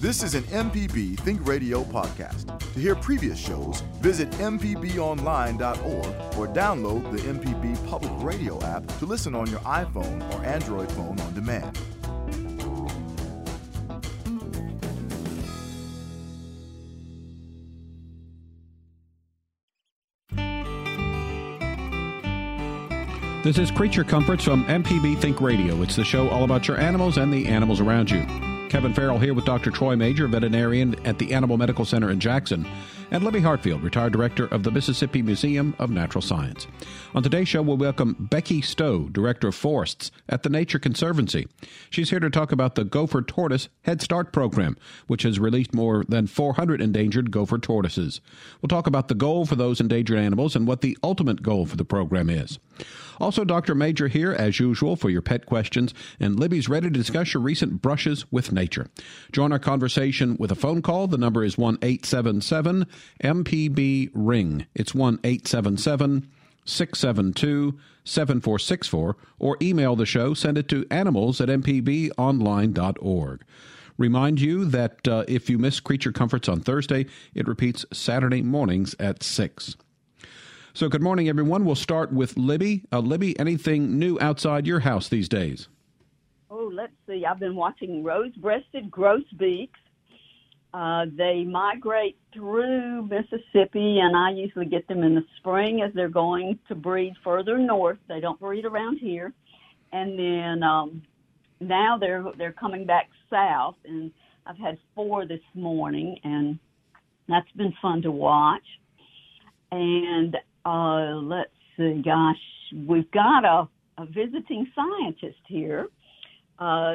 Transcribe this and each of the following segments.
This is an MPB Think Radio podcast. To hear previous shows, visit MPBOnline.org or download the MPB Public Radio app to listen on your iPhone or Android phone on demand. This is Creature Comforts from MPB Think Radio. It's the show all about your animals and the animals around you. Kevin Farrell here with Dr. Troy Major, veterinarian at the Animal Medical Center in Jackson, and Libby Hartfield, retired director of the Mississippi Museum of Natural Science. On today's show, we'll welcome Becky Stowe, director of forests at the Nature Conservancy. She's here to talk about the Gopher Tortoise Head Start program, which has released more than 400 endangered gopher tortoises. We'll talk about the goal for those endangered animals and what the ultimate goal for the program is. Also, Dr. Major here, as usual, for your pet questions, and Libby's ready to discuss your recent brushes with nature. Join our conversation with a phone call. The number is 1 877 MPB Ring. It's 1 877 672 7464, or email the show, send it to animals at mpbonline.org. Remind you that uh, if you miss Creature Comforts on Thursday, it repeats Saturday mornings at 6. So, good morning, everyone. We'll start with Libby. Uh, Libby, anything new outside your house these days? Oh, let's see. I've been watching rose-breasted grosbeaks. Uh, they migrate through Mississippi, and I usually get them in the spring as they're going to breed further north. They don't breed around here, and then um, now they're they're coming back south. And I've had four this morning, and that's been fun to watch. And uh, let's see, gosh, we've got a, a visiting scientist here. Uh,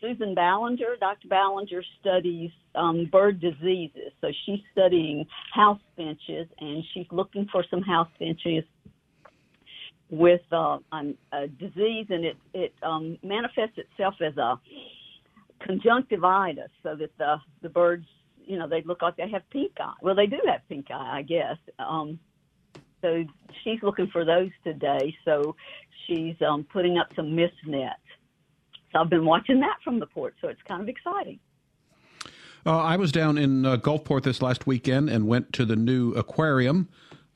Susan Ballinger, Dr. Ballinger studies um, bird diseases. So she's studying house finches and she's looking for some house finches with uh, a disease and it, it um, manifests itself as a conjunctivitis so that the, the birds, you know, they look like they have pink eye. Well, they do have pink eye, I guess. Um, so she's looking for those today. So she's um, putting up some mist nets. So I've been watching that from the port. So it's kind of exciting. Uh, I was down in uh, Gulfport this last weekend and went to the new aquarium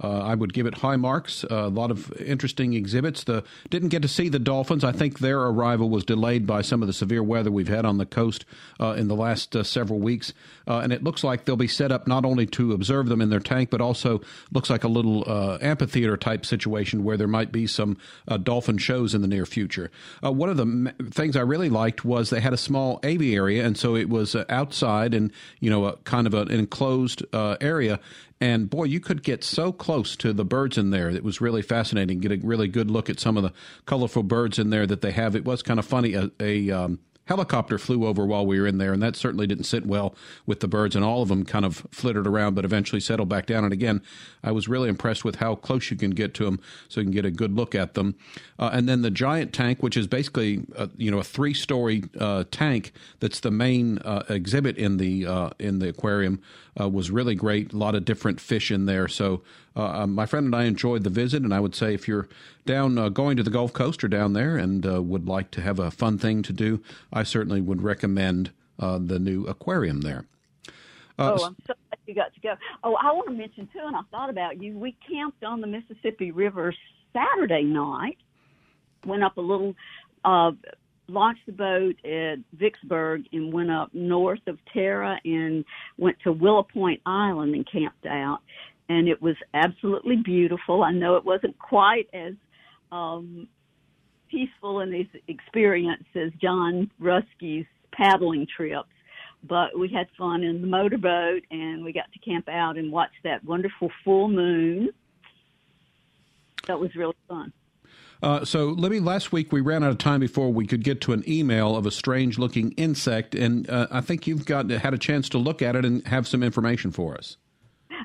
uh, I would give it high marks. Uh, a lot of interesting exhibits. The didn't get to see the dolphins. I think their arrival was delayed by some of the severe weather we've had on the coast uh, in the last uh, several weeks. Uh, and it looks like they'll be set up not only to observe them in their tank, but also looks like a little uh, amphitheater type situation where there might be some dolphin shows in the near future. one of the things I really liked was they had a small aviary, and so it was outside and you know a kind of an enclosed area and boy, you could get so close to the birds in there. It was really fascinating. Get a really good look at some of the colorful birds in there that they have. It was kind of funny. A, a um, helicopter flew over while we were in there, and that certainly didn't sit well with the birds, and all of them kind of flittered around, but eventually settled back down. And again, I was really impressed with how close you can get to them, so you can get a good look at them. Uh, and then the giant tank, which is basically a, you know a three-story uh, tank that's the main uh, exhibit in the uh, in the aquarium, uh, was really great. A lot of different fish in there, so uh, um, my friend and I enjoyed the visit, and I would say if you're down uh, going to the Gulf Coast or down there and uh, would like to have a fun thing to do, I certainly would recommend uh, the new aquarium there. Uh, oh, I'm so glad you got to go. Oh, I want to mention too, and I thought about you. We camped on the Mississippi River Saturday night. Went up a little, uh, launched the boat at Vicksburg and went up north of Terra and went to Willow Point Island and camped out and it was absolutely beautiful. I know it wasn't quite as um, peaceful in these experiences, John Ruskey's paddling trips, but we had fun in the motorboat and we got to camp out and watch that wonderful full moon. That was really fun. Uh, so, Libby, last week we ran out of time before we could get to an email of a strange looking insect, and uh, I think you've got had a chance to look at it and have some information for us.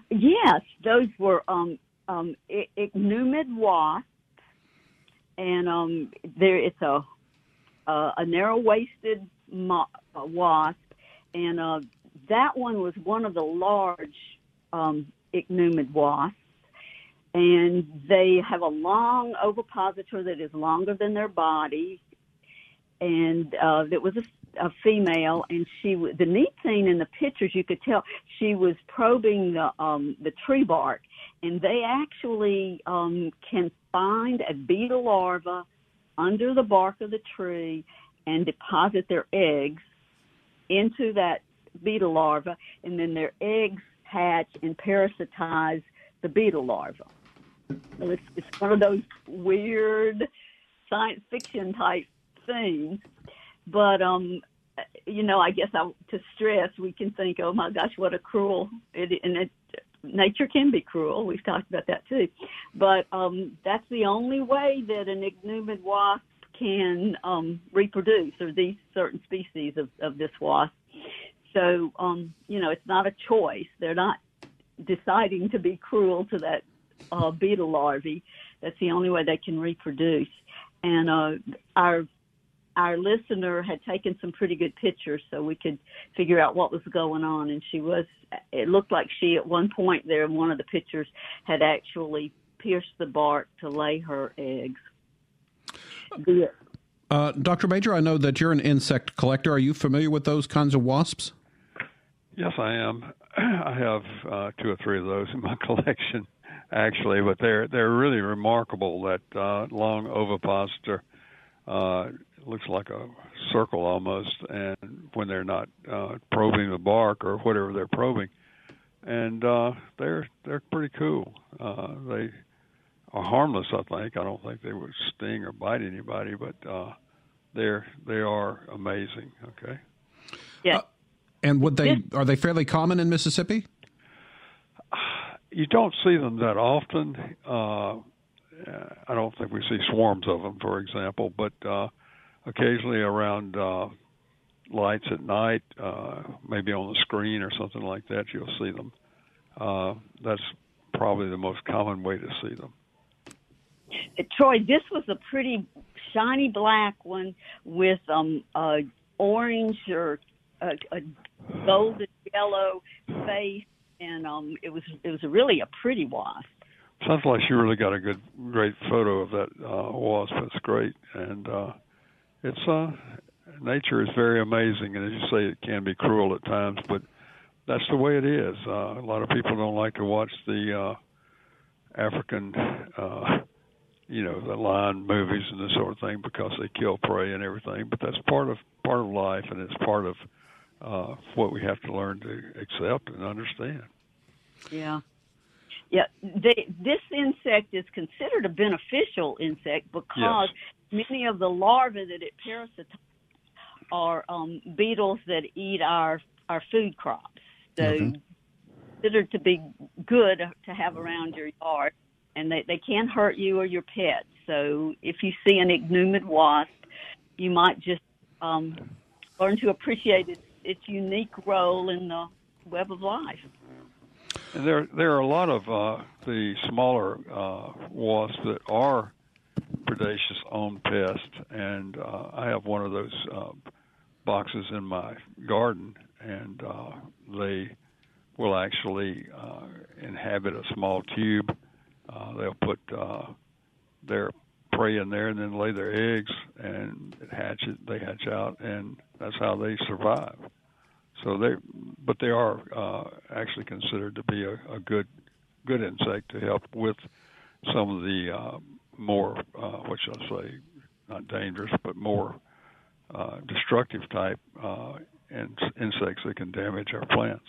Yes, those were um, um, Ichneumon wasps, and um, there it's a a, a narrow-waisted mo- wasp, and uh, that one was one of the large um, Ichneumon wasps, and they have a long ovipositor that is longer than their body, and uh, it was a a female, and she the neat thing in the pictures you could tell she was probing the um, the tree bark, and they actually um, can find a beetle larva under the bark of the tree and deposit their eggs into that beetle larva, and then their eggs hatch and parasitize the beetle larva. It's it's one of those weird science fiction type things. But um, you know, I guess I, to stress, we can think, oh my gosh, what a cruel it, and it, nature can be cruel. We've talked about that too, but um, that's the only way that an ichneumonid wasp can um, reproduce, or these certain species of, of this wasp. So, um, you know, it's not a choice. They're not deciding to be cruel to that uh, beetle larvae. That's the only way they can reproduce. And uh, our our listener had taken some pretty good pictures, so we could figure out what was going on. And she was. It looked like she at one point there in one of the pictures had actually pierced the bark to lay her eggs. Uh, Dr. Major, I know that you're an insect collector. Are you familiar with those kinds of wasps? Yes, I am. I have uh, two or three of those in my collection, actually, but they're they're really remarkable. That uh, long ovipositor uh, looks like a circle almost, and when they're not uh, probing the bark or whatever they're probing, and uh, they're they're pretty cool. Uh, they are harmless, I think. I don't think they would sting or bite anybody, but uh, they're they are amazing. Okay. Yeah. Uh, and would they are they fairly common in Mississippi? You don't see them that often. Uh, I don't think we see swarms of them, for example, but uh, occasionally around uh, lights at night, uh, maybe on the screen or something like that, you'll see them. Uh, that's probably the most common way to see them. Troy, this was a pretty shiny black one with um, orange or a golden yellow face, and um, it was it was really a pretty wasp. Sounds like you really got a good, great photo of that uh, wasp. That's great, and uh, it's uh, nature is very amazing, and as you say, it can be cruel at times, but that's the way it is. Uh, a lot of people don't like to watch the uh, African, uh, you know, the lion movies and this sort of thing because they kill prey and everything. But that's part of part of life, and it's part of what we have to learn to accept and understand. Yeah. Yeah, they, this insect is considered a beneficial insect because yes. many of the larvae that it parasitizes are um, beetles that eat our our food crops. So mm-hmm. considered to be good to have around your yard, and they they can hurt you or your pets. So if you see an ichneumonid wasp, you might just um, learn to appreciate its its unique role in the web of life. There, there are a lot of uh, the smaller uh, wasps that are predaceous on pests, and uh, I have one of those uh, boxes in my garden, and uh, they will actually uh, inhabit a small tube. They'll put their prey in there and then lay their eggs, and it hatches. They hatch out, and that's how they survive. So they, but they are uh, actually considered to be a, a good good insect to help with some of the uh, more uh, what shall I say, not dangerous, but more uh, destructive type uh, in, insects that can damage our plants.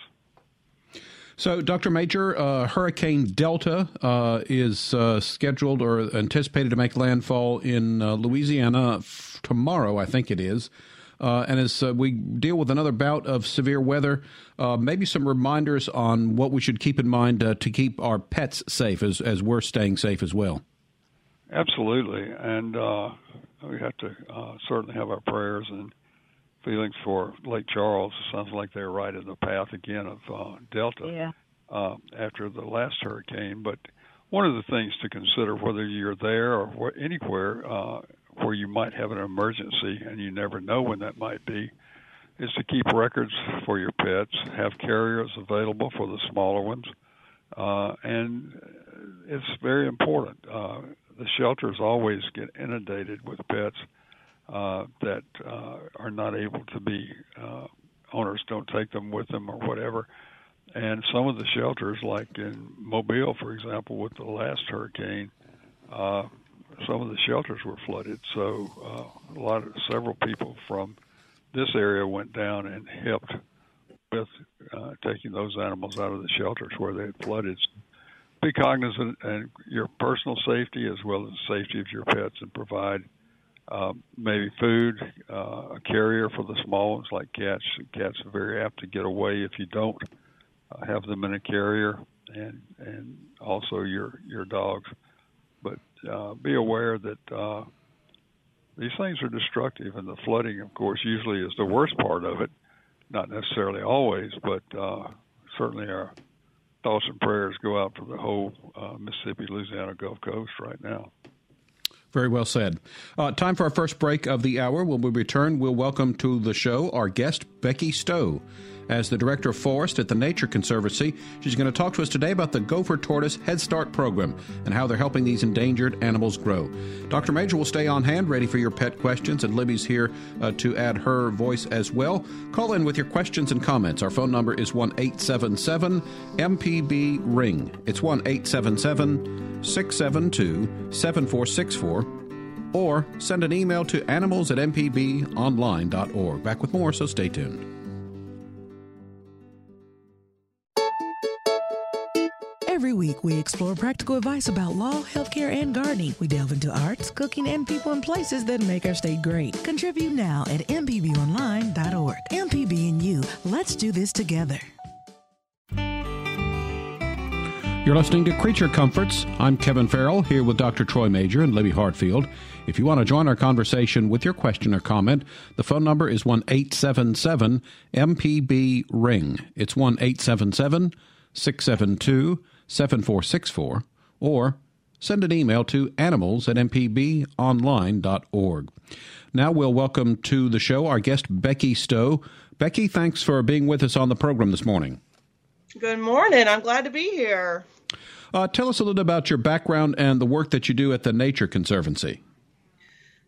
So, Dr. Major, uh, Hurricane Delta uh, is uh, scheduled or anticipated to make landfall in uh, Louisiana f- tomorrow, I think it is. Uh, and as uh, we deal with another bout of severe weather, maybe some reminders on what we should keep in mind to keep our pets safe as, as we're staying safe as well. Absolutely. And we have to certainly have our prayers and feelings for Lake Charles. It sounds like they're right in the path again of Delta yeah. after the last hurricane. But one of the things to consider, whether you're there or anywhere, where you might have an emergency and you never know when that might be is to keep records for your pets, have carriers available for the smaller ones, uh, and it's very important. Uh, the shelters always get inundated with pets, uh, that uh, are not able to be uh, owners don't take them with them or whatever. And some of the shelters, like in Mobile, for example, with the last hurricane, uh, some of the shelters were flooded. So uh, a lot of several people from this area went down and helped with uh, taking those animals out of the shelters where they had flooded. Be cognizant of your personal safety as well as the safety of your pets, and provide uh, maybe food, uh, a carrier for the small ones like cats. Cats are very apt to get away if you don't uh, have them in a carrier, and and also your your dogs. But uh, be aware that uh, these things are destructive, and the flooding, of course, usually is the worst part of it. Not necessarily always, but uh, certainly our thoughts and prayers go out for the whole uh, Mississippi, Louisiana Gulf Coast right now. Very well said. Uh, time for our first break of the hour. When we return, we'll welcome to the show our guest, Becky Stowe. As the Director of Forest at the Nature Conservancy, she's going to talk to us today about the Gopher Tortoise Head Start program and how they're helping these endangered animals grow. Dr. Major will stay on hand, ready for your pet questions, and Libby's here uh, to add her voice as well. Call in with your questions and comments. Our phone number is 1 877 MPB Ring. It's 1 877 672 7464 or send an email to animals at mpbonline.org. Back with more, so stay tuned. Week, we explore practical advice about law, healthcare, and gardening. We delve into arts, cooking, and people and places that make our state great. Contribute now at mpbonline.org. MPB and you, let's do this together. You're listening to Creature Comforts. I'm Kevin Farrell here with Dr. Troy Major and Libby Hartfield. If you want to join our conversation with your question or comment, the phone number is 1 877 MPB Ring. It's 1 877 672 7464 or send an email to animals at mpbonline.org. Now we'll welcome to the show our guest, Becky Stowe. Becky, thanks for being with us on the program this morning. Good morning. I'm glad to be here. Uh, tell us a little about your background and the work that you do at the Nature Conservancy.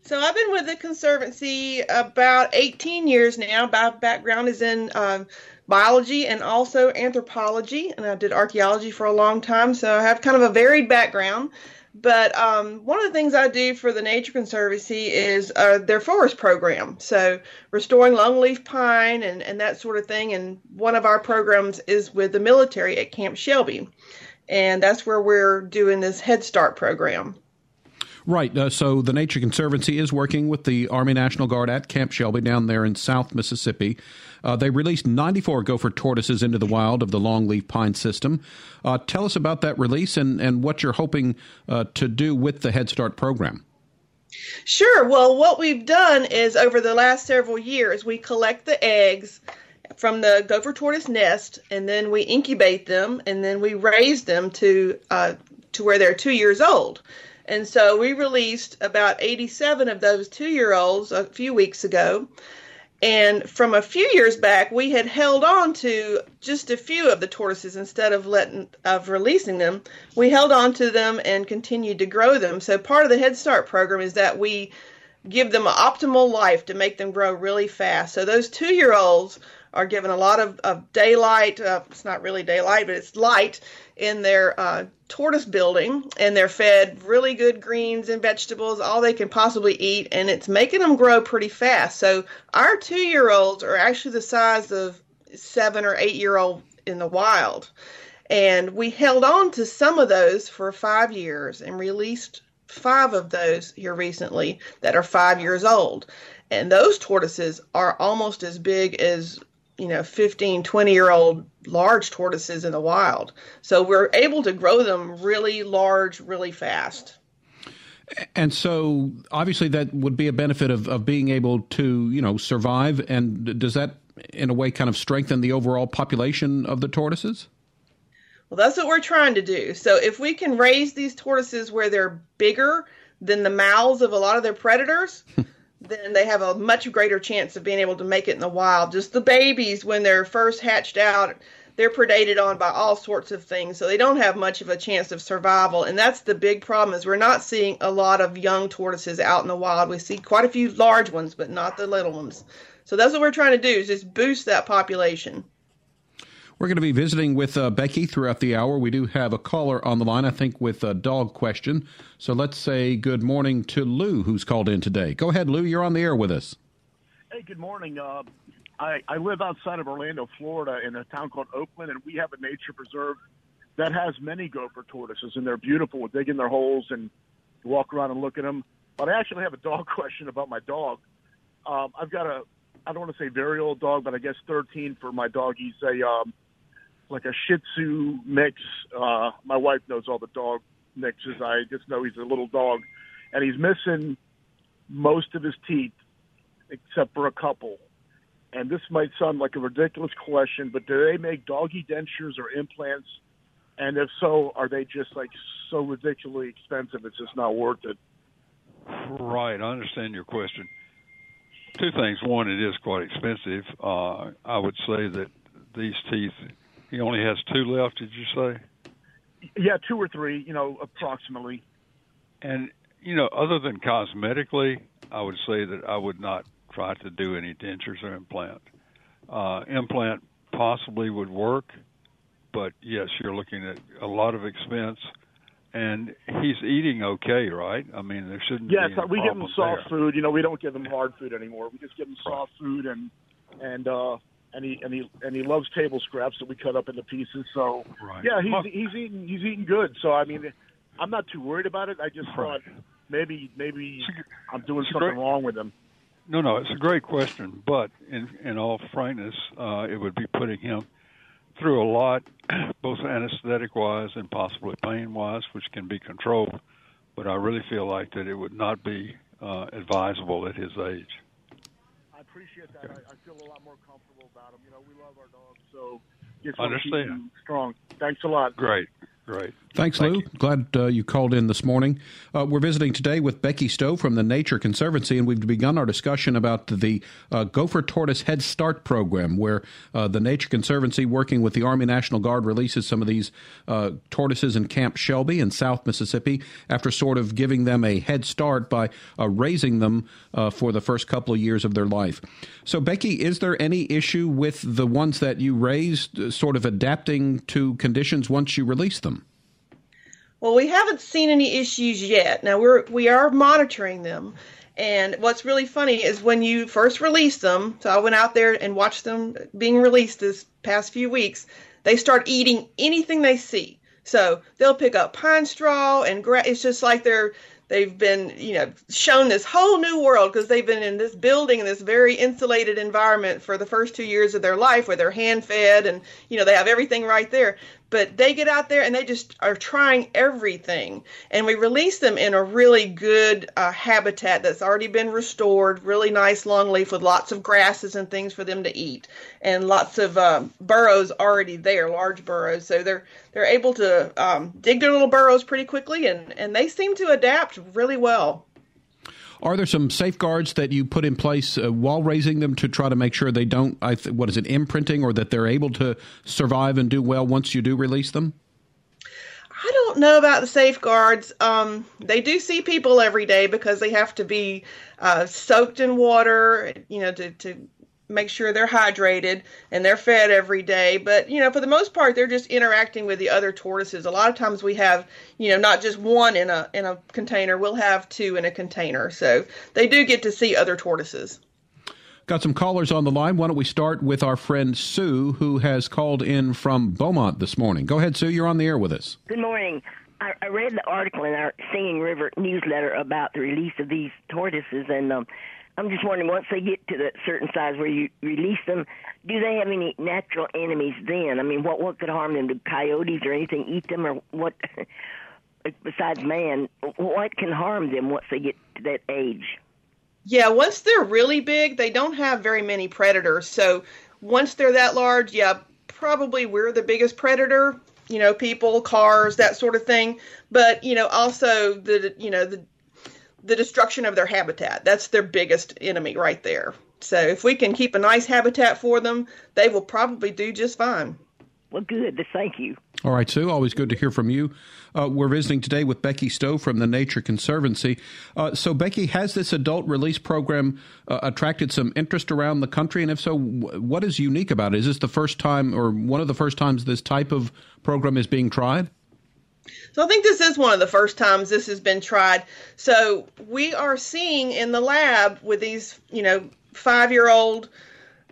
So I've been with the Conservancy about 18 years now. My background is in um, biology and also anthropology, and I did archaeology for a long time, so I have kind of a varied background. But um, one of the things I do for the Nature Conservancy is uh, their forest program. So restoring longleaf pine and, and that sort of thing. And one of our programs is with the military at Camp Shelby. And that's where we're doing this Head Start program. Right. Uh, so the Nature Conservancy is working with the Army National Guard at Camp Shelby down there in South Mississippi. Uh, they released 94 gopher tortoises into the wild of the longleaf pine system. Uh, tell us about that release and, and what you're hoping uh, to do with the Head Start program. Sure. Well, what we've done is over the last several years, we collect the eggs from the gopher tortoise nest, and then we incubate them, and then we raise them to uh, to where they're two years old. And so we released about 87 of those two year olds a few weeks ago. And from a few years back, we had held on to just a few of the tortoises instead of letting of releasing them. We held on to them and continued to grow them. So part of the Head Start program is that we give them an optimal life to make them grow really fast. So those two year olds are given a lot of, of daylight. Uh, it's not really daylight, but it's light in their uh, tortoise building, and they're fed really good greens and vegetables, all they can possibly eat, and it's making them grow pretty fast. So our two year olds are actually the size of seven or eight year old in the wild. And we held on to some of those for five years and released five of those here recently that are five years old. And those tortoises are almost as big as you know 15 20 year old large tortoises in the wild. So we're able to grow them really large really fast. And so obviously that would be a benefit of, of being able to you know survive. And does that in a way kind of strengthen the overall population of the tortoises? Well that's what we're trying to do. So if we can raise these tortoises where they're bigger than the mouths of a lot of their predators then they have a much greater chance of being able to make it in the wild. Just the babies, when they're first hatched out, they're predated on by all sorts of things, so they don't have much of a chance of survival. And that's the big problem is we're not seeing a lot of young tortoises out in the wild. We see quite a few large ones, but not the little ones. So that's what we're trying to do is just boost that population. We're going to be visiting with uh, Becky throughout the hour. We do have a caller on the line, I think, with a dog question. So let's say good morning to Lou, who's called in today. Go ahead, Lou. You're on the air with us. Hey, good morning. Uh, I, I live outside of Orlando, Florida, in a town called Oakland, and we have a nature preserve that has many gopher tortoises, and they're beautiful. We dig in their holes and walk around and look at them. But I actually have a dog question about my dog. Um, I've got a, I don't want to say very old dog, but I guess 13 for my dog. He's a, um, like a Shih Tzu mix. Uh, my wife knows all the dog mixes. I just know he's a little dog, and he's missing most of his teeth except for a couple. And this might sound like a ridiculous question, but do they make doggy dentures or implants? And if so, are they just like so ridiculously expensive it's just not worth it? Right, I understand your question. Two things. One, it is quite expensive. Uh, I would say that these teeth, he only has two left. Did you say? Yeah, two or three, you know, approximately. And you know, other than cosmetically, I would say that I would not try to do any dentures or implant. Uh, implant possibly would work, but yes, you're looking at a lot of expense. And he's eating okay, right? I mean, there shouldn't yes, be any we give him soft there. food. You know, we don't give him hard food anymore. We just give him soft food and and uh and he and he and he loves table scraps that we cut up into pieces. So Right. yeah, he's Well- he's eating he's eating good. So I mean, I'm not too worried about it. I just Right. thought maybe maybe I'm doing something great- wrong with him. No, no, it's a great question, but in in all frankness, uh, it would be putting him through a lot, both anesthetic wise and possibly pain wise, which can be controlled. But I really feel like that it would not be uh, advisable at his age. I appreciate that. I, I feel a lot more comfortable about him. You know, we love our dogs, so just Understand. want to keep him strong. Thanks a lot. Great, great. Thanks, Thank Lou. you. Glad uh, you called in this morning. Uh, we're visiting today with Becky Stowe from the Nature Conservancy, and we've begun our discussion about the uh, Gopher Tortoise Head Start program, where uh, the Nature Conservancy, working with the Army National Guard, releases some of these uh, tortoises in Camp Shelby in South Mississippi after sort of giving them a head start by uh, raising them uh, for the first couple of years of their life. So, Becky, is there any issue with the ones that you raised uh, sort of adapting to conditions once you release them? Well, we haven't seen any issues yet. Now we're we are monitoring them. And what's really funny is when you first release them, so I went out there and watched them being released this past few weeks, they start eating anything they see. So they'll pick up pine straw and it's just like they're they've been, you know, shown this whole new world because they've been in this building in this very insulated environment for the first two years of their life where they're hand fed and, you know, they have everything right there. But they get out there and they just are trying everything. And we release them in a really good uh, habitat that's already been restored, really nice long leaf with lots of grasses and things for them to eat, and lots of um, burrows already there, large burrows. So they're they're able to um, dig their little burrows pretty quickly, and and they seem to adapt really well. Are there some safeguards that you put in place uh, while raising them to try to make sure they don't, I th- what is it, imprinting, or that they're able to survive and do well once you do release them? I don't know about the safeguards. Um, they do see people every day because they have to be uh, soaked in water, you know, to, to make sure they're hydrated and they're fed every day. But, you know, for the most part, they're just interacting with the other tortoises. A lot of times we have, you know, not just one in a in a container. We'll have two in a container. So they do get to see other tortoises. Got some callers on the line. Why don't we start with our friend Sue, who has called in from Beaumont this morning? Go ahead, Sue. You're on the air with us. Good morning. I, I read the article in our Singing River newsletter about the release of these tortoises, and um, I'm just wondering, once they get to the certain size where you release them, do they have any natural enemies then? I mean, what what could harm them? Do coyotes or anything eat them, or what? besides man, what can harm them once they get to that age? Yeah, once they're really big, they don't have very many predators. So once they're that large, yeah, probably we're the biggest predator. You know, people, cars, that sort of thing. But you know, also the you know the the destruction of their habitat. That's their biggest enemy right there. So if we can keep a nice habitat for them, they will probably do just fine. Well, good. Thank you. All right, Sue. Always good to hear from you. Uh, we're visiting today with Becky Stowe from the Nature Conservancy. Uh, so, Becky, has this adult release program uh, attracted some interest around the country? And if so, what is unique about it? Is this the first time or one of the first times this type of program is being tried? So I think this is one of the first times this has been tried. So we are seeing in the lab with these, you know, five year old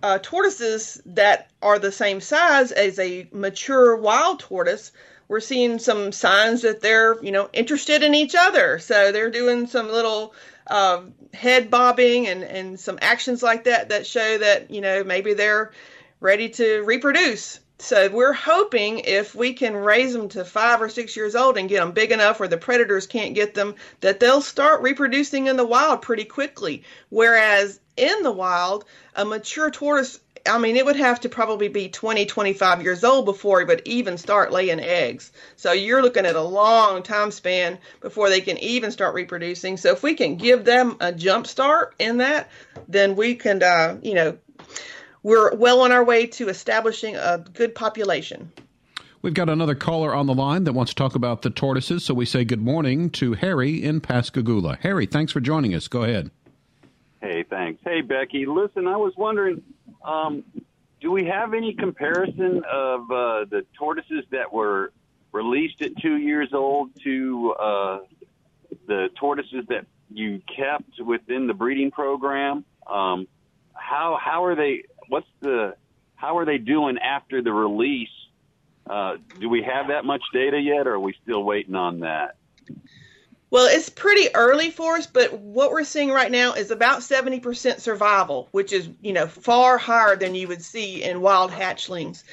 uh, tortoises that are the same size as a mature wild tortoise, we're seeing some signs that they're, you know, interested in each other. So they're doing some little uh, head bobbing and, and some actions like that that show that, you know, maybe they're ready to reproduce. So we're hoping if we can raise them to five or six years old and get them big enough where the predators can't get them, that they'll start reproducing in the wild pretty quickly. Whereas in the wild, a mature tortoise, I mean, it would have to probably be 20, 25 years old before it would even start laying eggs. So you're looking at a long time span before they can even start reproducing. So if we can give them a jump start in that, then we can, uh, you know, we're well on our way to establishing a good population. We've got another caller on the line that wants to talk about the tortoises, so we say good morning to Harry in Pascagoula. Harry, thanks for joining us. Go ahead. Hey, thanks. Hey, Becky. Listen, I was wondering, um, do we have any comparison of uh, the tortoises that were released at two years old to uh, the tortoises that you kept within the breeding program? Um, how how are they? What's the how are they doing after the release? Uh, do we have that much data yet, or are we still waiting on that? Well, it's pretty early for us, but what we're seeing right now is about 70% survival, which is, you know, far higher than you would see in wild hatchlings.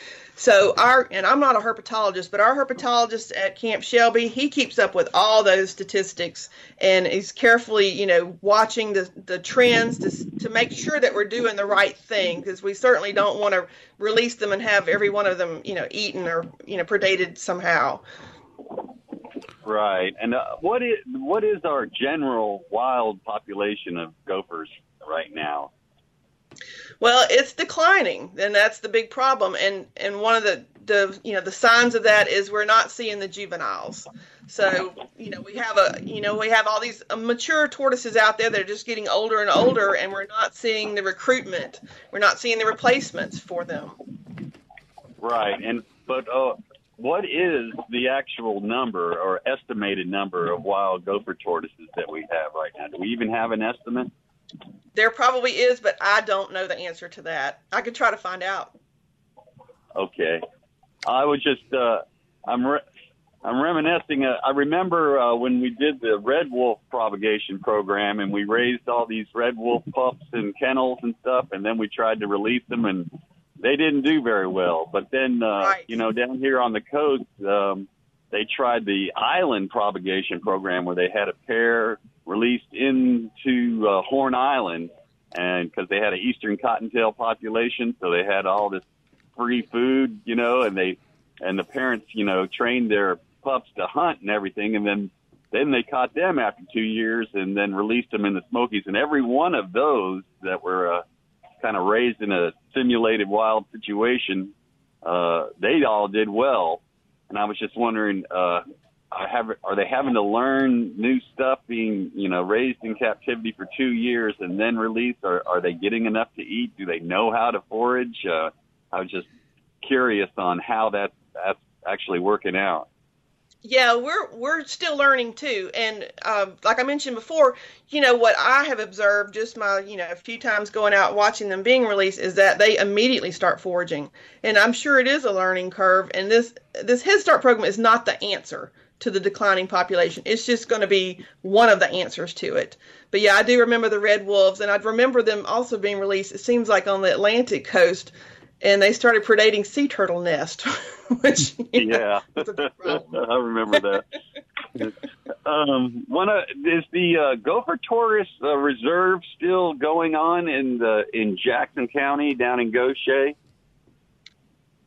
So our and I'm not a herpetologist, but our herpetologist at Camp Shelby, he keeps up with all those statistics and is carefully, you know, watching the the trends to to make sure that we're doing the right thing because we certainly don't want to release them and have every one of them, you know, eaten or you know predated somehow. Right. And uh, what is what is our general wild population of gophers right now? Well, it's declining, and that's the big problem. And and one of the the you know the signs of that is we're not seeing the juveniles. So you know we have a you know we have all these uh, mature tortoises out there that are just getting older and older, and we're not seeing the recruitment. We're not seeing the replacements for them. Right. And but uh, what is the actual number or estimated number of wild gopher tortoises that we have right now? Do we even have an estimate? There probably is, but I don't know the answer to that. I could try to find out. Okay. I was just, uh, I'm, re- I'm reminiscing. Uh, I remember uh, when we did the red wolf propagation program and we raised all these red wolf pups in kennels and stuff, and then we tried to release them and they didn't do very well. But then, uh, right. you know, down here on the coast, um, they tried the island propagation program where they had a pair released into uh, Horn Island, and because they had an eastern cottontail population, so they had all this free food, you know, and they and the parents, you know, trained their pups to hunt and everything, and then then they caught them after two years and then released them in the Smokies, and every one of those that were uh, kind of raised in a simulated wild situation, uh, they all did well. And I was just wondering, uh, Have, are they having to learn new stuff being, you know, raised in captivity for two years and then released? Or are they getting enough to eat? Do they know how to forage? Uh, I was just curious on how that, that's actually working out. Yeah, we're we're still learning too, and uh, like I mentioned before, you know what I have observed just my you know a few times going out watching them being released is that they immediately start foraging, and I'm sure it is a learning curve. And this this Head Start program is not the answer to the declining population. It's just going to be one of the answers to it. But yeah, I do remember the red wolves, and I remember them also being released. It seems like on the Atlantic coast and they started predating sea turtle nest, which yeah, I remember that. um, one of, is the uh, Gopher Tortoise uh, Reserve still going on in the in Jackson County down in Gautier?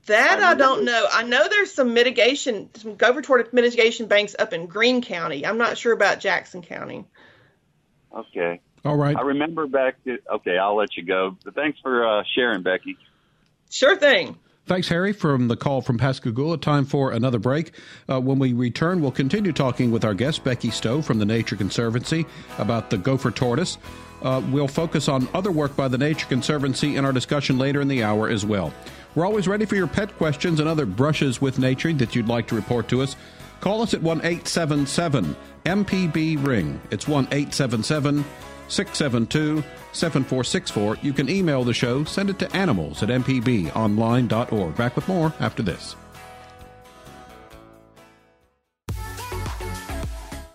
That I, I don't know. I know there's some mitigation, some Gopher Tortoise mitigation banks up in Greene County. I'm not sure about Jackson County. Okay. All right. I remember back. To, okay, I'll let you go. But thanks for uh, sharing, Becky. Sure thing. Thanks, Harry, from the call from Pascagoula. Time for another break. Uh, when we return, we'll continue talking with our guest, Becky Stowe from the Nature Conservancy, about the gopher tortoise. Uh, we'll focus on other work by the Nature Conservancy in our discussion later in the hour as well. We're always ready for your pet questions and other brushes with nature that you'd like to report to us. Call us at 1 877 MPB Ring. It's 1 877 672 7464. You can email the show, send it to animals at mpbonline.org. Back with more after this.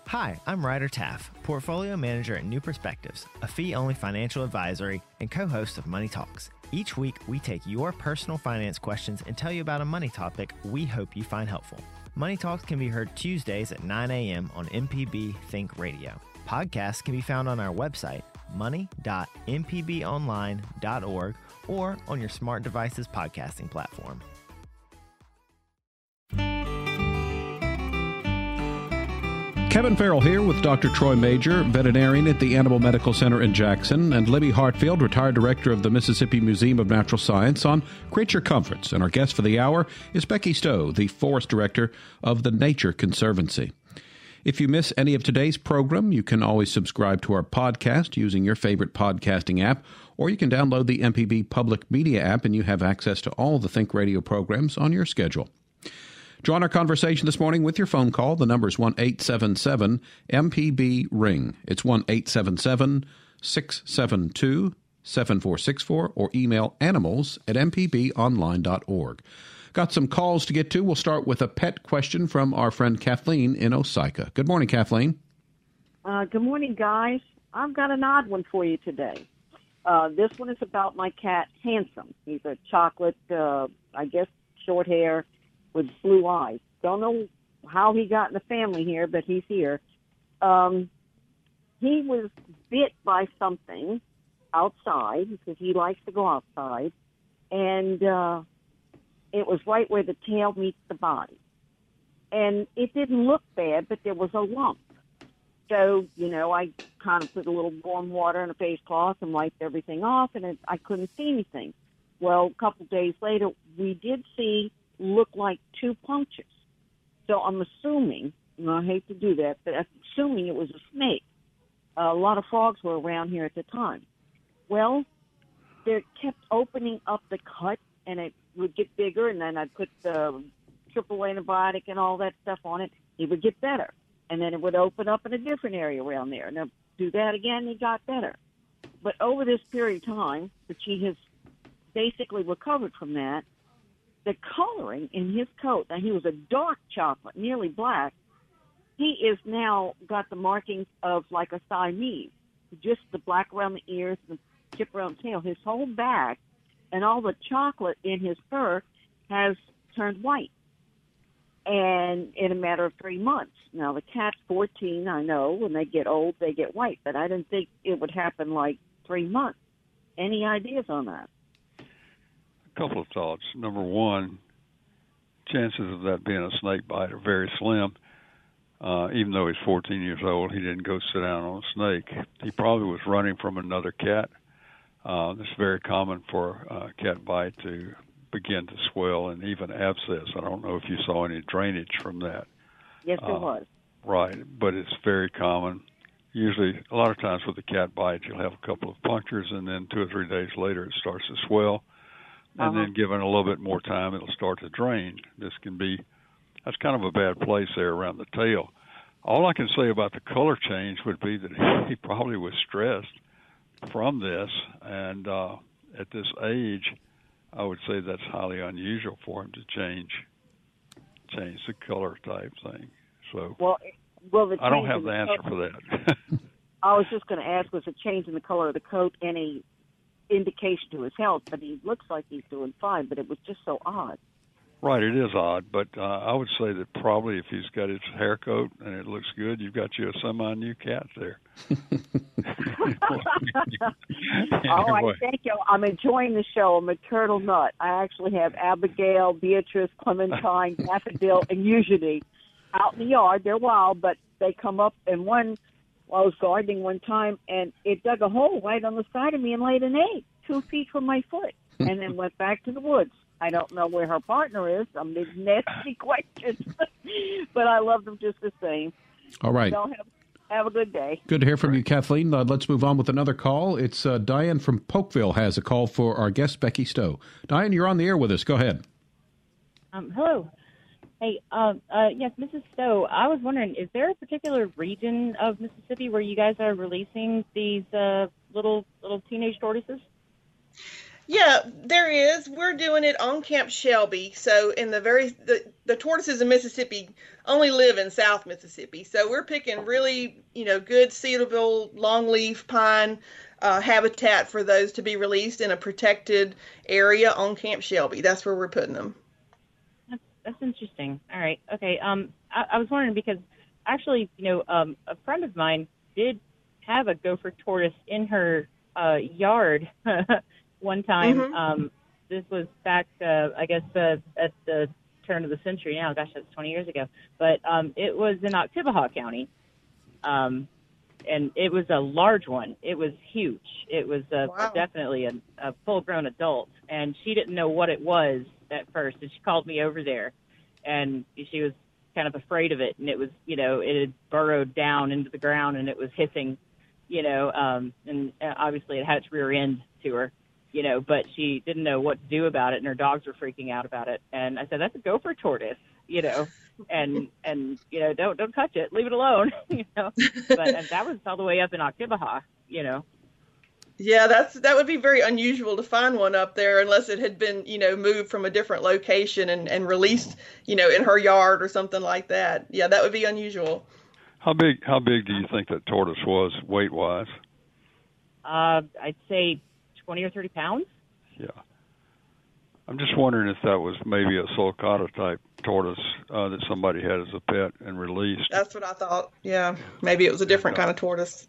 Hi, I'm Ryder Taff, Portfolio Manager at New Perspectives, a fee only financial advisory and co host of Money Talks. Each week, we take your personal finance questions and tell you about a money topic we hope you find helpful. Money Talks can be heard Tuesdays at 9 a.m. on MPB Think Radio. Podcasts can be found on our website, money.mpbonline.org, or on your smart device's podcasting platform. Kevin Farrell here with Dr. Troy Major, veterinarian at the Animal Medical Center in Jackson, and Libby Hartfield, retired director of the Mississippi Museum of Natural Science, on Creature Comforts. And our guest for the hour is Becky Stowe, the forest director of the Nature Conservancy. If you miss any of today's program, you can always subscribe to our podcast using your favorite podcasting app, or you can download the MPB Public Media app and you have access to all the Think Radio programs on your schedule. Join our conversation this morning with your phone call. The number is 1 877 MPB Ring. It's 1 877 672 7464 or email animals at mpbonline.org. Got some calls to get to. We'll start with a pet question from our friend Kathleen in Osyka. Good morning, Kathleen. Uh, good morning, guys. I've got an odd one for you today. Uh, this one is about my cat, Handsome. He's a chocolate, uh, I guess, short hair with blue eyes. Don't know how he got in the family here, but he's here. Um, he was bit by something outside because he likes to go outside, and uh, it was right where the tail meets the body. And it didn't look bad, but there was a lump. So, you know, I kind of put a little warm water in a face cloth and wiped everything off, and it, I couldn't see anything. Well, a couple days later, we did see look like two punctures. So I'm assuming, and I hate to do that, but I'm assuming it was a snake. A lot of frogs were around here at the time. Well, they kept opening up the cut, and it would get bigger, and then I'd put the triple antibiotic and all that stuff on it. It would get better, and then it would open up in a different area around there. Now do that again, it got better. But over this period of time, which he has basically recovered from that, the coloring in his coat, now he was a dark chocolate, nearly black, he is now got the markings of like a Siamese. Just the black around the ears, the tip around the tail. His whole back and all the chocolate in his fur has turned white. And in a matter of three months. Now the cat's 14, I know. When they get old, they get white. But I didn't think it would happen like three months. Any ideas on that? A couple of thoughts. Number one, chances of that being a snake bite are very slim. Uh, even though he's 14 years old, he didn't go sit down on a snake. He probably was running from another cat uh, it's very common for uh, cat bite to begin to swell and even abscess. I don't know if you saw any drainage from that. Yes, there uh, was. Right, but it's very common. Usually, a lot of times with a cat bite, you'll have a couple of punctures, and then two or three days later, it starts to swell. And uh-huh. then, given a little bit more time, it'll start to drain. This can be that's kind of a bad place there around the tail. All I can say about the color change would be that he probably was stressed from this, and uh, at this age, I would say that's highly unusual for him to change change the color type thing. So well, well, the I don't have the, answer coat, for that. I was just going to ask: was a change in the color of the coat any indication to his health? But he looks like he's doing fine. But it was just so odd. Right, it is odd, but uh, I would say that probably if he's got his hair coat and it looks good, you've got you a semi-new cat there. anyway. All right, thank you. I'm enjoying the show. I'm a turtle nut. I actually have Abigail, Beatrice, Clementine, Daffodil, and Eugenie out in the yard. They're wild, but they come up and one. Well, I was gardening one time, and it dug a hole right on the side of me and laid an egg two feet from my foot, and then went back to the woods. I don't know where her partner is. I'm these nasty questions, but I love them just the same. All right. So have, have a good day. Good to hear from you, Kathleen. Uh, let's move on with another call. It's uh, Diane from Polkville has a call for our guest, Becky Stowe. Diane, you're on the air with us. Go ahead. Um, hello. Hey, um, uh, yes, Mrs. Stowe. I was wondering, is there a particular region of Mississippi where you guys are releasing these uh, little little teenage tortoises? Yeah, there is. We're doing it on Camp Shelby. So in the very the, the tortoises in Mississippi only live in South Mississippi. So we're picking really, you know, good suitable longleaf pine uh, habitat for those to be released in a protected area on Camp Shelby. That's where we're putting them. That's, interesting. All right. Okay. Um, I, I was wondering because actually, you know, um, a friend of mine did have a gopher tortoise in her uh, yard one time. Mhm. Um, this was back, uh, I guess, uh, at the turn of the century now. Gosh, that's 20 years ago. But um, it was in Oktibbeha County. Um, and it was a large one. It was huge. It was uh, Wow. definitely a, a full-grown adult, and she didn't know what it was at first. And she called me over there, and she was kind of afraid of it. And it was, you know, it had burrowed down into the ground, and it was hissing, you know, um, and uh, obviously it had its rear end to her, you know, but she didn't know what to do about it, and her dogs were freaking out about it. And I said, "That's a gopher tortoise," you know, and and you know, don't don't touch it, leave it alone, you know. But and that was all the way up in Oktibbeha, you know. Yeah, that's that would be very unusual to find one up there unless it had been, you know, moved from a different location and, and released, you know, in her yard or something like that. Yeah, that would be unusual. How big? How big do you think that tortoise was weight wise? Uh, I'd say twenty or thirty pounds. Yeah. I'm just wondering if that was maybe a sulcata type tortoise uh, that somebody had as a pet and released. That's what I thought. Yeah, maybe it was a different kind of tortoise.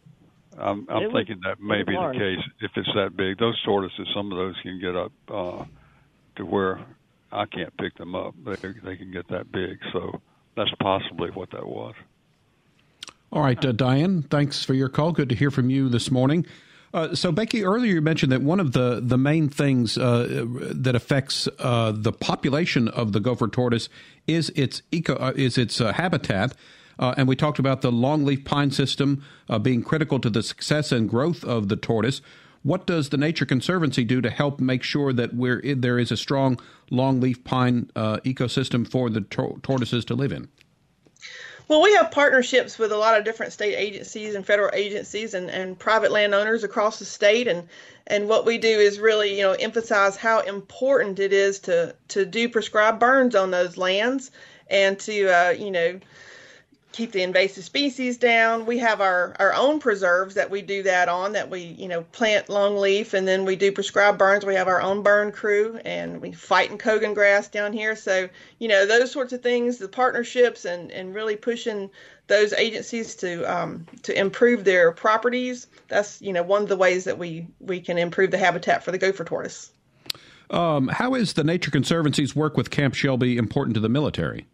I'm, I'm It was- thinking that may it was be the case if it's that big. Those tortoises, some of those can get up uh, to where I can't pick them up. They they can get that big, so that's possibly what that was. All right, uh, Diane, thanks for your call. Good to hear from you this morning. Uh, so, Becky, earlier you mentioned that one of the, the main things uh, that affects uh, the population of the gopher tortoise is its eco uh, is its uh, habitat, uh, and we talked about the longleaf pine system uh, being critical to the success and growth of the tortoise. What does the Nature Conservancy do to help make sure that we're, there is a strong longleaf pine uh, ecosystem for the tor- tortoises to live in? Well, we have partnerships with a lot of different state agencies and federal agencies and, and private landowners across the state. And, and what we do is really, you know, emphasize how important it is to, to do prescribed burns on those lands and to, uh, you know, keep the invasive species down. We have our, our own preserves that we do that on that we, you know, plant longleaf and then we do prescribed burns. We have our own burn crew and we fight in cogon grass down here. So, you know, those sorts of things, the partnerships and, and really pushing those agencies to um, to improve their properties. That's, you know, one of the ways that we, we can improve the habitat for the gopher tortoise. Um, how is the Nature Conservancy's work with Camp Shelby important to the military?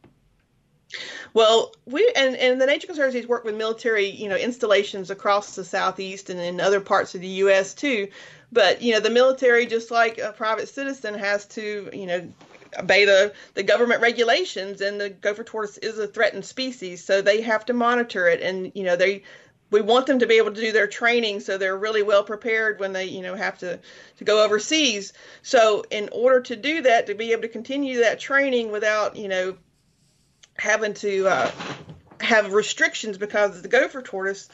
Well, we and, and the Nature Conservancies work with military, you know, installations across the southeast and in other parts of the U.S. too. But you know, the military, just like a private citizen, has to, you know, obey the, the government regulations. And the gopher tortoise is a threatened species, so they have to monitor it. And you know, they we want them to be able to do their training so they're really well prepared when they you know have to to go overseas so in order to do that to be able to continue that training without you know having to uh, have restrictions because of the gopher tortoise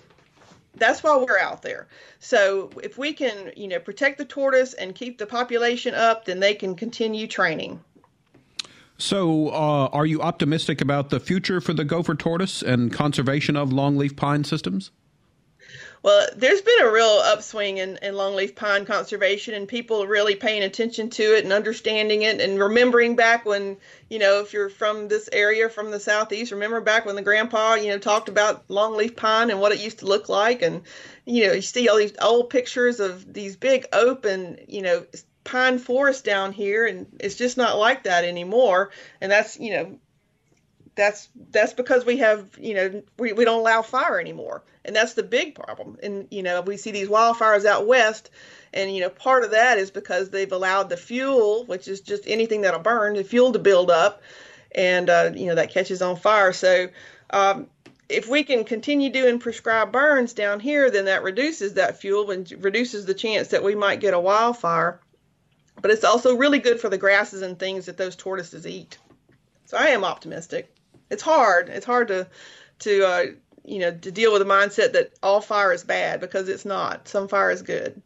that's why we're out there so if we can you know protect the tortoise and keep the population up then they can continue training So, uh, are you optimistic about the future for the gopher tortoise and conservation of longleaf pine systems? Well, there's been a real upswing in, in longleaf pine conservation and people really paying attention to it and understanding it and remembering back when, you know, if you're from this area, from the southeast, remember back when the grandpa, you know, talked about longleaf pine and what it used to look like. And, you know, you see all these old pictures of these big open, you know, pine forests down here and it's just not like that anymore. And that's, you know, that's that's because we have you know we, we don't allow fire anymore. And that's the big problem. And you know we see these wildfires out west and you know part of that is because they've allowed the fuel which is just anything that'll burn the fuel to build up. And uh, you know that catches on fire. So um, if we can continue doing prescribed burns down here then that reduces that fuel and reduces the chance that we might get a wildfire. But it's also really good for the grasses and things that those tortoises eat. So i am optimistic it's hard. It's hard to to uh, you know to deal with the mindset that all fire is bad because it's not. Some fire is good.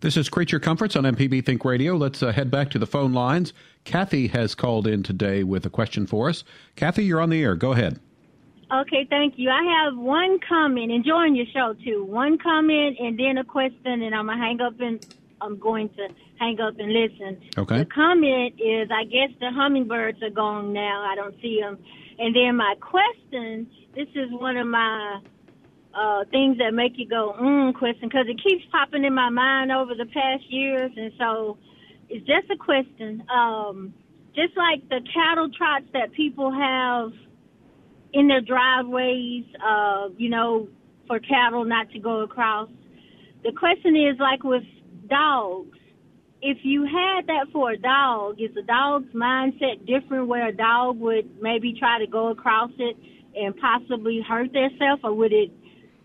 This is Creature Comforts on MPB Think Radio. Let's uh, head back to the phone lines. Kathy has called in today with a question for us. Kathy, you're on the air. Go ahead. Okay, thank you. I have one comment, enjoying your show too. One comment and then a question, and I'm gonna hang up and I'm going to hang up and listen. Okay. The comment is, I guess the hummingbirds are gone now. I don't see them. And then my question, this is one of my uh, things that make you go, mm, question, because it keeps popping in my mind over the past years. And so it's just a question. Um, just like the cattle trots that people have in their driveways, uh, you know, for cattle not to go across. The question is like with dogs, if you had that for a dog, is a dog's mindset different where a dog would maybe try to go across it and possibly hurt themselves or would it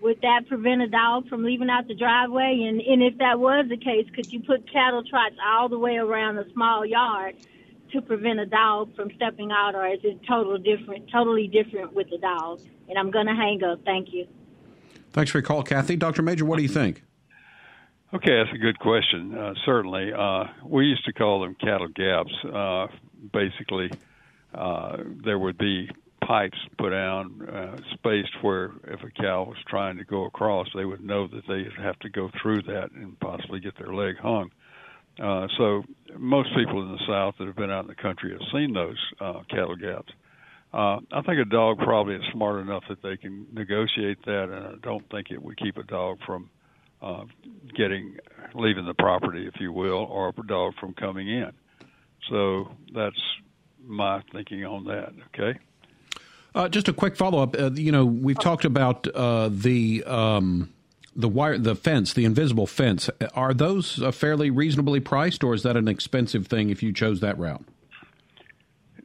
would that prevent a dog from leaving out the driveway? And and if that was the case, could you put cattle trots all the way around a small yard to prevent a dog from stepping out, or is it total different, totally different with the dog? And I'm gonna hang up. Thank you. Thanks for your call, Kathy. Dr. Major, what do you think? Okay, that's a good question. Uh, certainly, uh, we used to call them cattle gaps. Uh, basically, uh, there would be pipes put down, uh, spaced where if a cow was trying to go across, they would know that they'd have to go through that and possibly get their leg hung. Uh, so most people in the South that have been out in the country have seen those uh, cattle gaps. Uh, I think a dog probably is smart enough that they can negotiate that, and I don't think it would keep a dog from uh, getting leaving the property, if you will, or a dog from coming in. So that's my thinking on that. Okay. Uh, just a quick follow up. Uh, you know, we've talked about uh, the um, the wire, the fence, the invisible fence. Are those uh, fairly reasonably priced, or is that an expensive thing if you chose that route?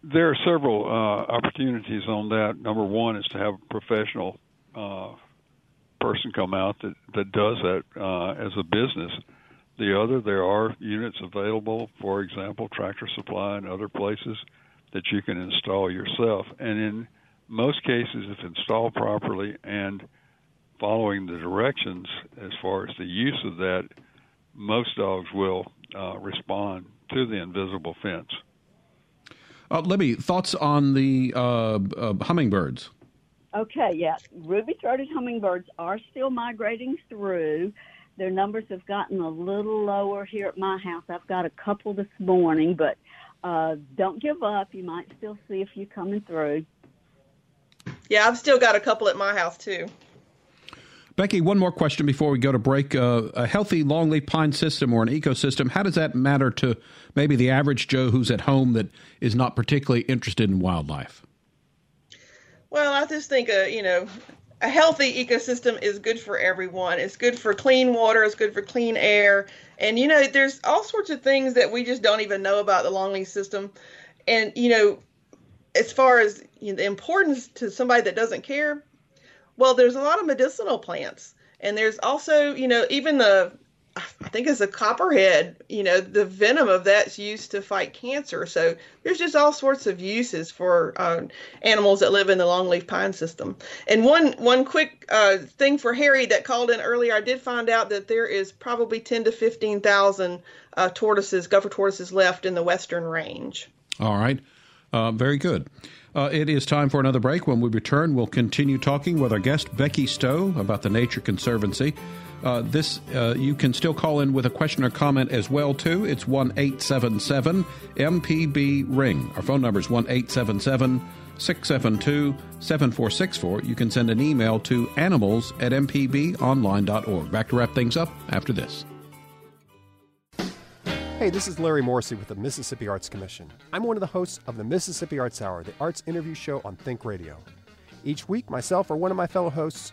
There are several uh, opportunities on that. Number one is to have a professional uh, person come out that that does that uh, as a business. The other, there are units available, for example, Tractor Supply and other places that you can install yourself. And in most cases, if installed properly and following the directions as far as the use of that, most dogs will uh, respond to the invisible fence. Uh, Libby, thoughts on the uh, uh hummingbirds? Okay, yeah. Ruby throated hummingbirds are still migrating through. Their numbers have gotten a little lower here at my house. I've got a couple this morning, but uh, don't give up. You might still see a few coming through. Yeah, I've still got a couple at my house too. Becky, one more question before we go to break. Uh, a healthy longleaf pine system or an ecosystem, how does that matter to maybe the average Joe who's at home that is not particularly interested in wildlife? Well, I just think a you know a healthy ecosystem is good for everyone. It's good for clean water. It's good for clean air. And you know, there's all sorts of things that we just don't even know about the longleaf system. And you know, as far as you know, the importance to somebody that doesn't care, well, there's a lot of medicinal plants, and there's also you know even the I think it's a copperhead. You know, the venom of that's used to fight cancer. So there's just all sorts of uses for uh, animals that live in the longleaf pine system. And one one quick uh, thing for Harry that called in earlier, I did find out that there is probably ten to fifteen thousand uh, tortoises, gopher tortoises, left in the western range. All right, uh, very good. Uh, it is time for another break. When we return, we'll continue talking with our guest Becky Stowe about the Nature Conservancy. Uh, this uh, you can still call in with a question or comment as well too. It's one eight seven seven MPB ring. Our phone number is one eight seven seven. 672 7464. You can send an email to animals at mpbonline.org. Back to wrap things up after this. Hey, this is Larry Morrisey with the Mississippi Arts Commission. I'm one of the hosts of the Mississippi Arts Hour, the arts interview show on Think Radio. Each week, myself or one of my fellow hosts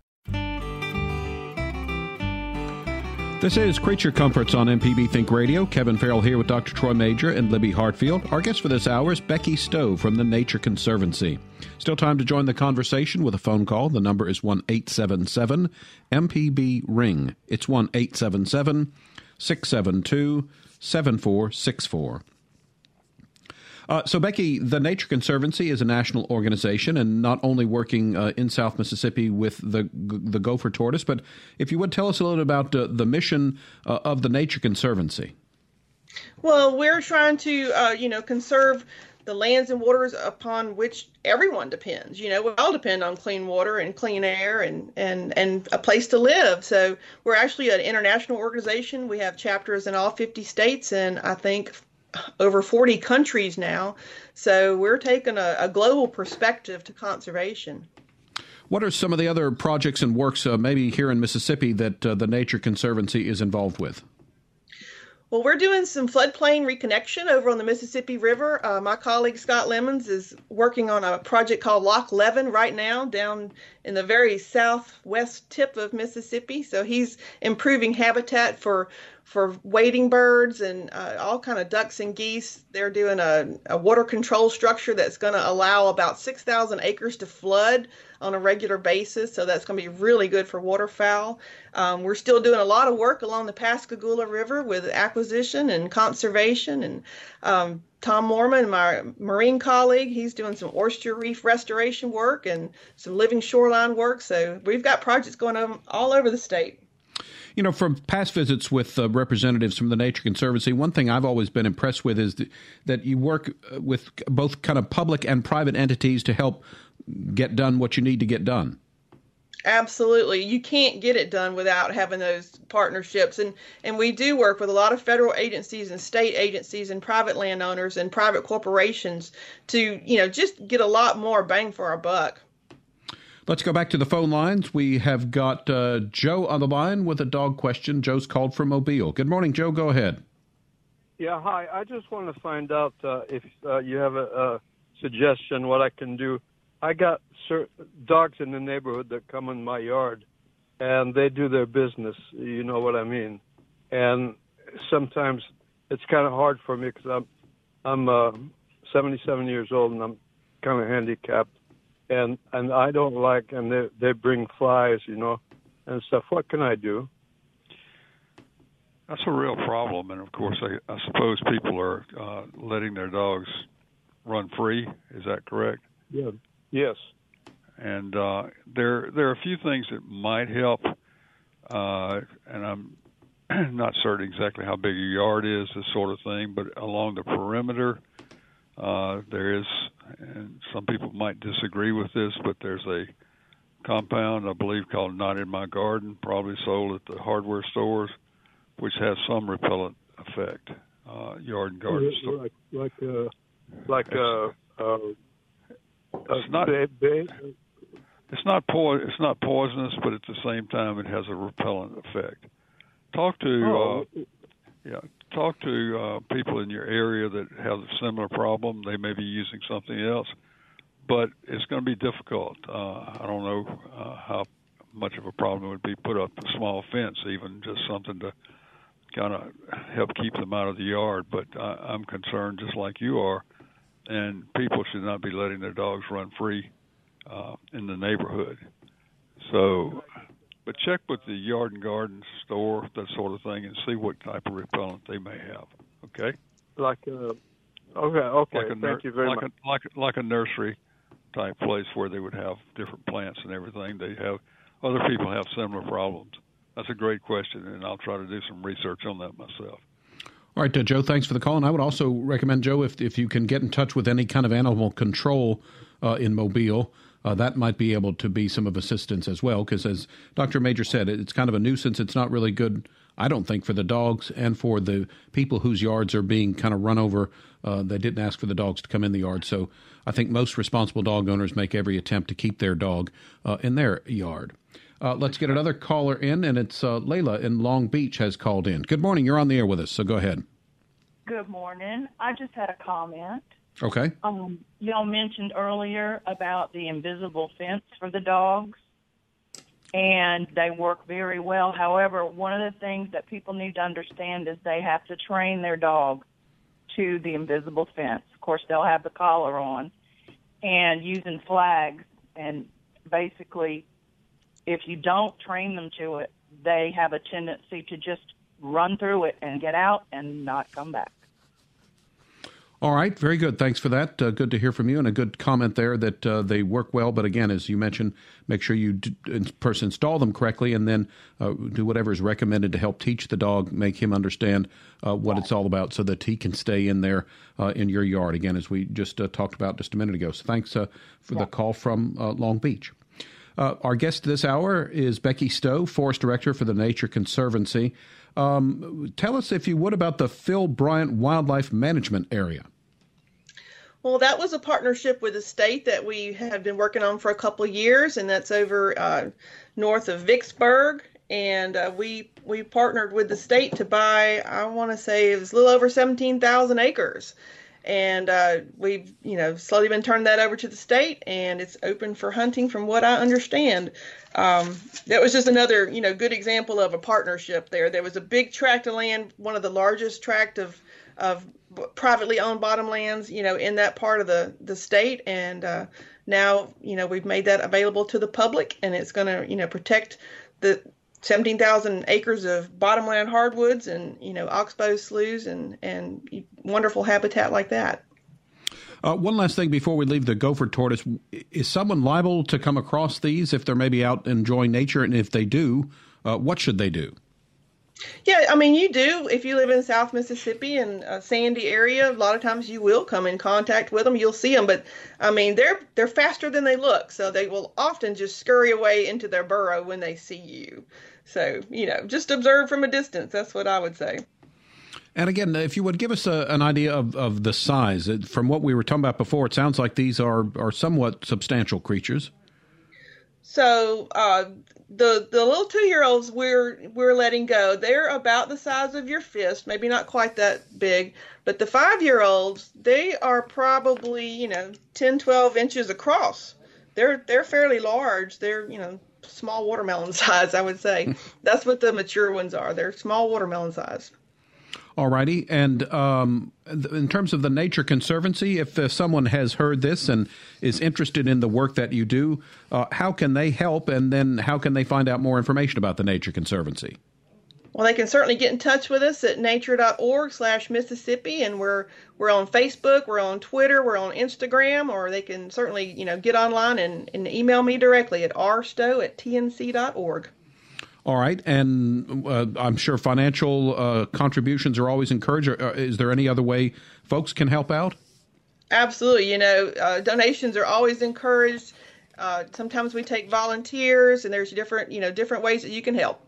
This is Creature Comforts on MPB Think Radio. Kevin Farrell here with Dr. Troy Major and Libby Hartfield. Our guest for this hour is Becky Stowe from the Nature Conservancy. Still time to join the conversation with a phone call. The number is 1 877 MPB Ring. It's 1 877 672 7464. Uh, so, Becky, the Nature Conservancy is a national organization, and not only working uh, in South Mississippi with the the gopher tortoise, but if you would tell us a little bit about uh, the mission uh, of the Nature Conservancy. Well, we're trying to, uh, you know, conserve the lands and waters upon which everyone depends. You know, we all depend on clean water and clean air and, and, and a place to live. So we're actually an international organization. We have chapters in all 50 states, and I think over 40 countries now. So we're taking a, a global perspective to conservation. What are some of the other projects and works, uh, maybe here in Mississippi, that uh, the Nature Conservancy is involved with? Well, we're doing some floodplain reconnection over on the Mississippi River. Uh, my colleague Scott Lemons is working on a project called Loch Leven right now down in the very southwest tip of Mississippi. So he's improving habitat for for wading birds and uh, all kind of ducks and geese. They're doing a, a water control structure that's going to allow about 6,000 acres to flood on a regular basis. So that's going to be really good for waterfowl. Um, we're still doing a lot of work along the Pascagoula River with acquisition and conservation. And um, Tom Mohrman, my marine colleague, he's doing some oyster reef restoration work and some living shoreline work. So we've got projects going on all over the state. You know, from past visits with uh, representatives from the Nature Conservancy, one thing I've always been impressed with is that you work uh, with both kind of public and private entities to help get done what you need to get done. Absolutely. You can't get it done without having those partnerships. And, and we do work with a lot of federal agencies and state agencies and private landowners and private corporations to, you know, just get a lot more bang for our buck. Let's go back to the phone lines. We have got uh, Joe on the line with a dog question. Joe's called from Mobile. Good morning, Joe. Go ahead. Yeah, hi. I just want to find out uh, if uh, you have a, a, suggestion what I can do. I got dogs in the neighborhood that come in my yard, and they do their business. You know what I mean? And sometimes it's kind of hard for me because I'm I'm uh, 77 years old and I'm kind of handicapped and and I don't like and they they bring flies, you know, and stuff. What can I do? That's a real problem, and of course, I, I suppose people are uh, letting their dogs run free. Is that correct? Yeah. Yes. And uh, there there are a few things that might help, uh, and I'm not certain exactly how big your yard is, this sort of thing, but along the perimeter, uh, there is and some people might disagree with this, but there's a compound I believe called Not in My Garden, probably sold at the hardware stores, which has some repellent effect. Uh, yard and garden store. Like like uh, like uh, uh, it's not it's not po- it's not poisonous, but at the same time it has a repellent effect. Talk to oh. uh, yeah talk to uh, people in your area that have a similar problem. They may be using something else, but it's going to be difficult. Uh, I don't know uh, how much of a problem it would be put up a small fence, even just something to kind of help keep them out of the yard. But I, I'm concerned, just like you are, and people should not be letting their dogs run free uh, in the neighborhood. So but check with the yard and garden store, that sort of thing, and see what type of repellent they may have. Okay. Like a okay, okay. Like a Thank you very like much. A, like like a nursery type place where they would have different plants and everything. They have other people have similar problems. That's a great question, and I'll try to do some research on that myself. All right, uh, Joe. Thanks for the call, and I would also recommend Joe if if you can get in touch with any kind of animal control uh, in Mobile uh, that might be able to be some of assistance as well. Because as Dr. Major said, it's kind of a nuisance. It's not really good, I don't think, for the dogs and for the people whose yards are being kind of run over. Uh, they didn't ask for the dogs to come in the yard, so I think most responsible dog owners make every attempt to keep their dog uh, in their yard. Uh, let's get another caller in, and it's uh, Layla in Long Beach has called in. Good morning. You're on the air with us, so go ahead. Good morning. I just had a comment. Okay. Um, y'all mentioned earlier about the invisible fence for the dogs, and they work very well. However, one of the things that people need to understand is they have to train their dog to the invisible fence. Of course, they'll have the collar on and using flags. And basically, if you don't train them to it, they have a tendency to just run through it and get out and not come back. All right, very good. Thanks for that. Uh, good to hear from you, and a good comment there that uh, they work well. But again, as you mentioned, make sure you d- first install them correctly, and then uh, do whatever is recommended to help teach the dog, make him understand uh, what it's all about, so that he can stay in there uh, in your yard. Again, as we just uh, talked about just a minute ago. So thanks for the call from Long Beach. Our guest this hour is Becky Stowe, Forest Director for the Nature Conservancy. Um, tell us, if you would, about the Phil Bryant Wildlife Management Area. Well, that was a partnership with the state that we have been working on for a couple of years, and that's over uh, north of Vicksburg. And uh, we we partnered with the state to buy, I want to say it was a little over 17,000 acres. And uh, we've, you know, slowly been turning that over to the state, and it's open for hunting, from what I understand. Um, that was just another, you know, good example of a partnership there. There was a big tract of land, one of the largest tract of of privately owned bottomlands, you know, in that part of the the state, and uh, now you know we've made that available to the public, and it's going to you know protect the 17,000 acres of bottomland hardwoods and you know oxbow sloughs and and wonderful habitat like that. Uh, one last thing before we leave the gopher tortoise: is someone liable to come across these if they're maybe out enjoying nature, and if they do, uh, what should they do? Yeah, I mean, you do. If you live in South Mississippi and a sandy area, a lot of times you will come in contact with them. You'll see them, but I mean, they're they're faster than they look, so they will often just scurry away into their burrow when they see you. So you know, just observe from a distance. That's what I would say. And again, if you would give us a, an idea of, of the size, from what we were talking about before, it sounds like these are, are somewhat substantial creatures. So uh, the the little two year olds we're we're letting go they're about the size of your fist maybe not quite that big but the five year olds they are probably you know 10 12 inches across they're they're fairly large they're you know small watermelon size i would say. That's what the mature ones are. They're small watermelon size. Alrighty, and um, in terms of the Nature Conservancy, if uh, someone has heard this and is interested in the work that you do, uh, how can they help, and then how can they find out more information about the Nature Conservancy? Well, they can certainly get in touch with us at nature.org/mississippi, and we're we're on Facebook, we're on Twitter, we're on Instagram, or they can certainly you know get online and, and email me directly at rstowe at tnc.org. All right, and uh, I'm sure financial uh, contributions are always encouraged. Uh, is there any other way folks can help out? Absolutely. You know, uh, donations are always encouraged. Uh, sometimes we take volunteers, and there's different, you know, different ways that you can help.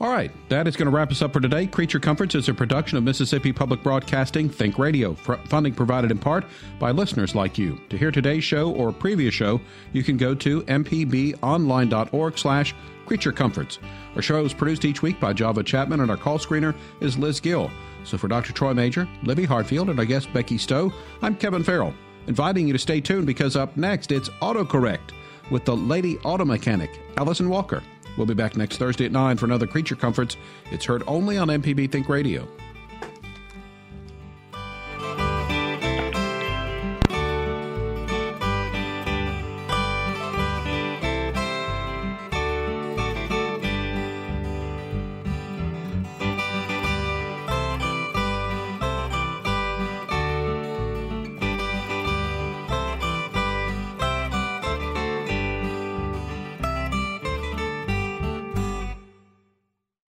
All right, that is going to wrap us up for today. Creature Comforts is a production of Mississippi Public Broadcasting Think Radio, funding provided in part by listeners like you. To hear today's show or previous show, you can go to mpbonline.org slash Creature Comforts. Our show is produced each week by Java Chapman, and our call screener is Liz Gill. So for Dr. Troy Major, Libby Hartfield, and our guest Becky Stowe, I'm Kevin Farrell, inviting you to stay tuned because up next it's AutoCorrect with the lady auto mechanic, Allison Walker. We'll be back next Thursday at 9 for another Creature Comforts. It's heard only on MPB Think Radio.